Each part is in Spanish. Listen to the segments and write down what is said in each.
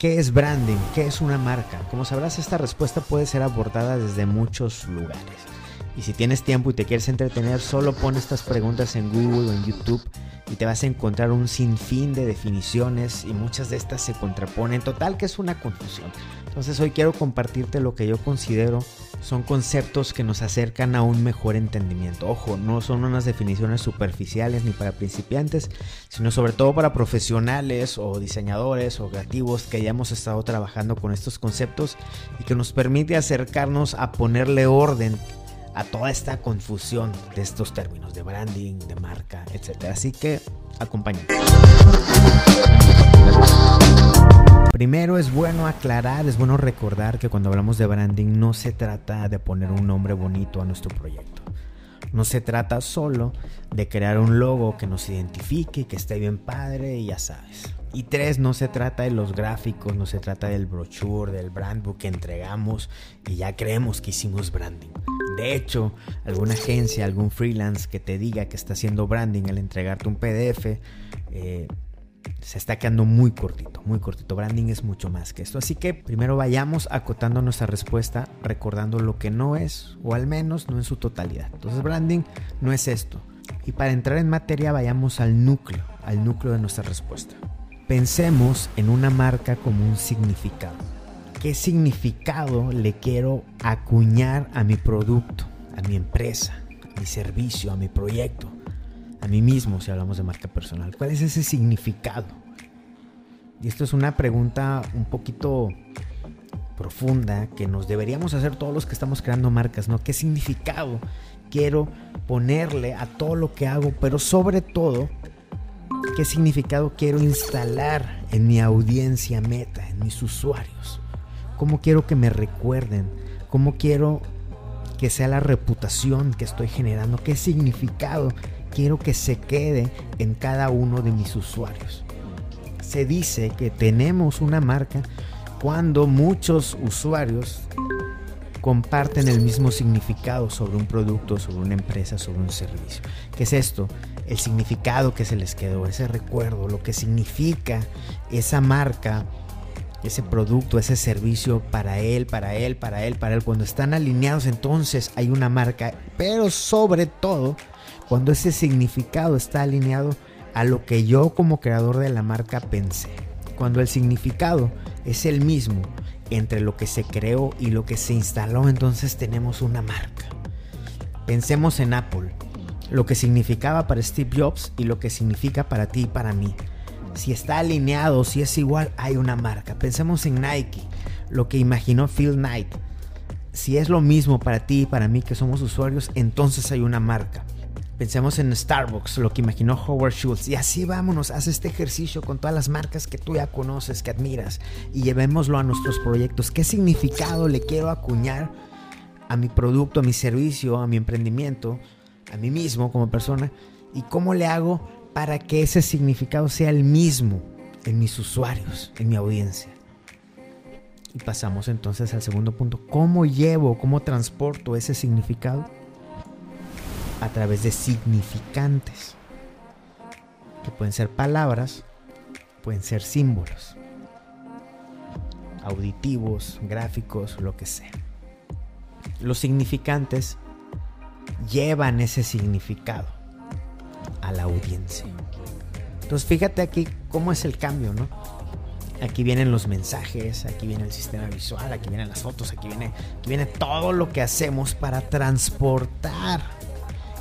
¿Qué es branding? ¿Qué es una marca? Como sabrás, esta respuesta puede ser abordada desde muchos lugares. Y si tienes tiempo y te quieres entretener, solo pon estas preguntas en Google o en YouTube y te vas a encontrar un sinfín de definiciones y muchas de estas se contraponen. Total que es una confusión. Entonces hoy quiero compartirte lo que yo considero son conceptos que nos acercan a un mejor entendimiento. Ojo, no son unas definiciones superficiales ni para principiantes, sino sobre todo para profesionales o diseñadores o creativos que ya hemos estado trabajando con estos conceptos y que nos permite acercarnos a ponerle orden a toda esta confusión de estos términos de branding, de marca, etc. Así que acompáñame. Primero es bueno aclarar, es bueno recordar que cuando hablamos de branding no se trata de poner un nombre bonito a nuestro proyecto. No se trata solo de crear un logo que nos identifique, que esté bien padre y ya sabes. Y tres, no se trata de los gráficos, no se trata del brochure, del brand book que entregamos y ya creemos que hicimos branding. De hecho, alguna agencia, algún freelance que te diga que está haciendo branding al entregarte un PDF, eh, se está quedando muy cortito, muy cortito. Branding es mucho más que esto. Así que primero vayamos acotando nuestra respuesta, recordando lo que no es, o al menos no en su totalidad. Entonces, branding no es esto. Y para entrar en materia, vayamos al núcleo, al núcleo de nuestra respuesta. Pensemos en una marca como un significado. ¿Qué significado le quiero acuñar a mi producto, a mi empresa, a mi servicio, a mi proyecto? a mí mismo si hablamos de marca personal? ¿Cuál es ese significado? Y esto es una pregunta un poquito profunda que nos deberíamos hacer todos los que estamos creando marcas, ¿no? ¿Qué significado quiero ponerle a todo lo que hago? Pero sobre todo, ¿qué significado quiero instalar en mi audiencia meta, en mis usuarios? ¿Cómo quiero que me recuerden? ¿Cómo quiero que sea la reputación que estoy generando? ¿Qué significado quiero que se quede en cada uno de mis usuarios. Se dice que tenemos una marca cuando muchos usuarios comparten el mismo significado sobre un producto, sobre una empresa, sobre un servicio. ¿Qué es esto? El significado que se les quedó, ese recuerdo, lo que significa esa marca, ese producto, ese servicio para él, para él, para él, para él. Cuando están alineados entonces hay una marca, pero sobre todo cuando ese significado está alineado a lo que yo como creador de la marca pensé. Cuando el significado es el mismo entre lo que se creó y lo que se instaló, entonces tenemos una marca. Pensemos en Apple, lo que significaba para Steve Jobs y lo que significa para ti y para mí. Si está alineado, si es igual, hay una marca. Pensemos en Nike, lo que imaginó Phil Knight. Si es lo mismo para ti y para mí que somos usuarios, entonces hay una marca. Pensemos en Starbucks, lo que imaginó Howard Schultz. Y así vámonos, haz este ejercicio con todas las marcas que tú ya conoces, que admiras, y llevémoslo a nuestros proyectos. ¿Qué significado le quiero acuñar a mi producto, a mi servicio, a mi emprendimiento, a mí mismo como persona? ¿Y cómo le hago para que ese significado sea el mismo en mis usuarios, en mi audiencia? Y pasamos entonces al segundo punto. ¿Cómo llevo, cómo transporto ese significado? a través de significantes, que pueden ser palabras, pueden ser símbolos, auditivos, gráficos, lo que sea. Los significantes llevan ese significado a la audiencia. Entonces fíjate aquí cómo es el cambio, ¿no? Aquí vienen los mensajes, aquí viene el sistema visual, aquí vienen las fotos, aquí viene, aquí viene todo lo que hacemos para transportar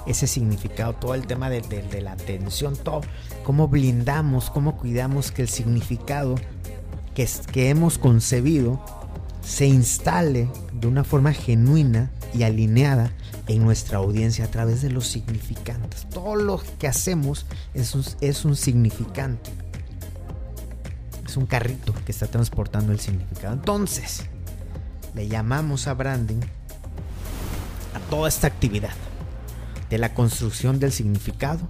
ese significado, todo el tema de, la atención, todo, cómo blindamos, cómo cuidamos que el significado que, que hemos concebido se instale de una forma genuina y alineada en nuestra audiencia a través de los significantes. Todo lo que hacemos es un, es un significante. Es un carrito que está transportando el significado. Entonces, le llamamos a branding a toda esta actividad de la construcción del significado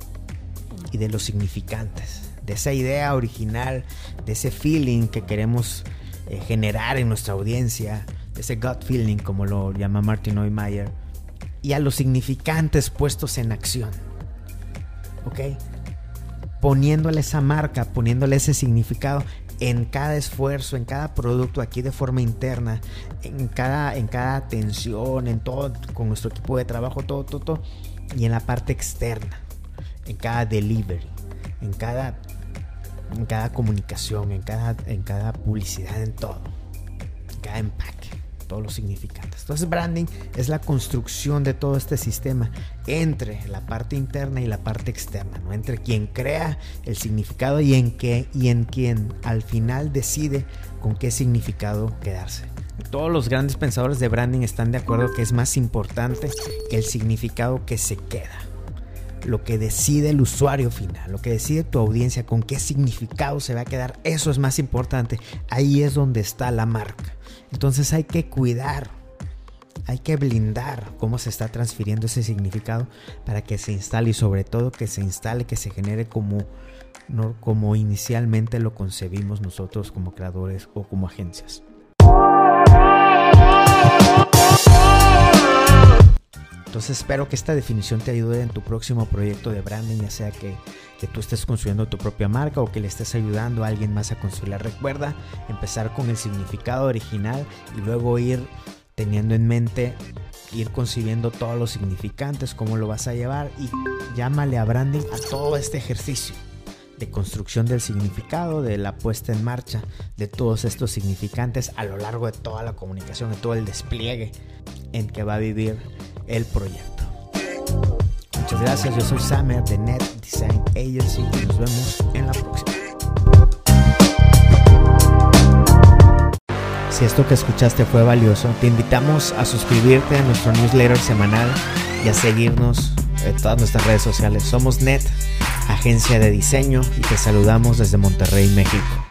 y de los significantes, de esa idea original, de ese feeling que queremos eh, generar en nuestra audiencia, ese gut feeling como lo llama Martin Neumayer, y a los significantes puestos en acción. ¿Ok? Poniéndole esa marca, poniéndole ese significado en cada esfuerzo, en cada producto aquí de forma interna, en cada, en cada atención, en todo, con nuestro equipo de trabajo, todo, todo, todo, y en la parte externa, en cada delivery, en cada, en cada comunicación, en cada, en cada publicidad, en todo, en cada empaque todos los significantes. Entonces branding es la construcción de todo este sistema entre la parte interna y la parte externa, ¿no? entre quien crea el significado y en, qué, y en quien al final decide con qué significado quedarse. Todos los grandes pensadores de branding están de acuerdo que es más importante el significado que se queda lo que decide el usuario final, lo que decide tu audiencia, con qué significado se va a quedar, eso es más importante. Ahí es donde está la marca. Entonces hay que cuidar, hay que blindar cómo se está transfiriendo ese significado para que se instale y sobre todo que se instale, que se genere como, como inicialmente lo concebimos nosotros como creadores o como agencias. Entonces espero que esta definición te ayude en tu próximo proyecto de branding, ya sea que, que, tú estés construyendo tu propia marca o que le estés ayudando a alguien más a construirla. Recuerda empezar con el significado original y luego ir teniendo en mente, ir concibiendo todos los significantes, cómo lo vas a llevar y llámale a branding a todo este ejercicio de construcción del significado, de la puesta en marcha de todos estos significantes a lo largo de toda la comunicación, de todo el despliegue en que va a vivir el proyecto. Muchas gracias, yo soy Samer de Net Design Agency y nos vemos en la próxima. Si esto que escuchaste fue valioso, te invitamos a suscribirte a nuestro newsletter semanal y a seguirnos en todas nuestras redes sociales. Somos Net, agencia de diseño, y te saludamos desde Monterrey, México.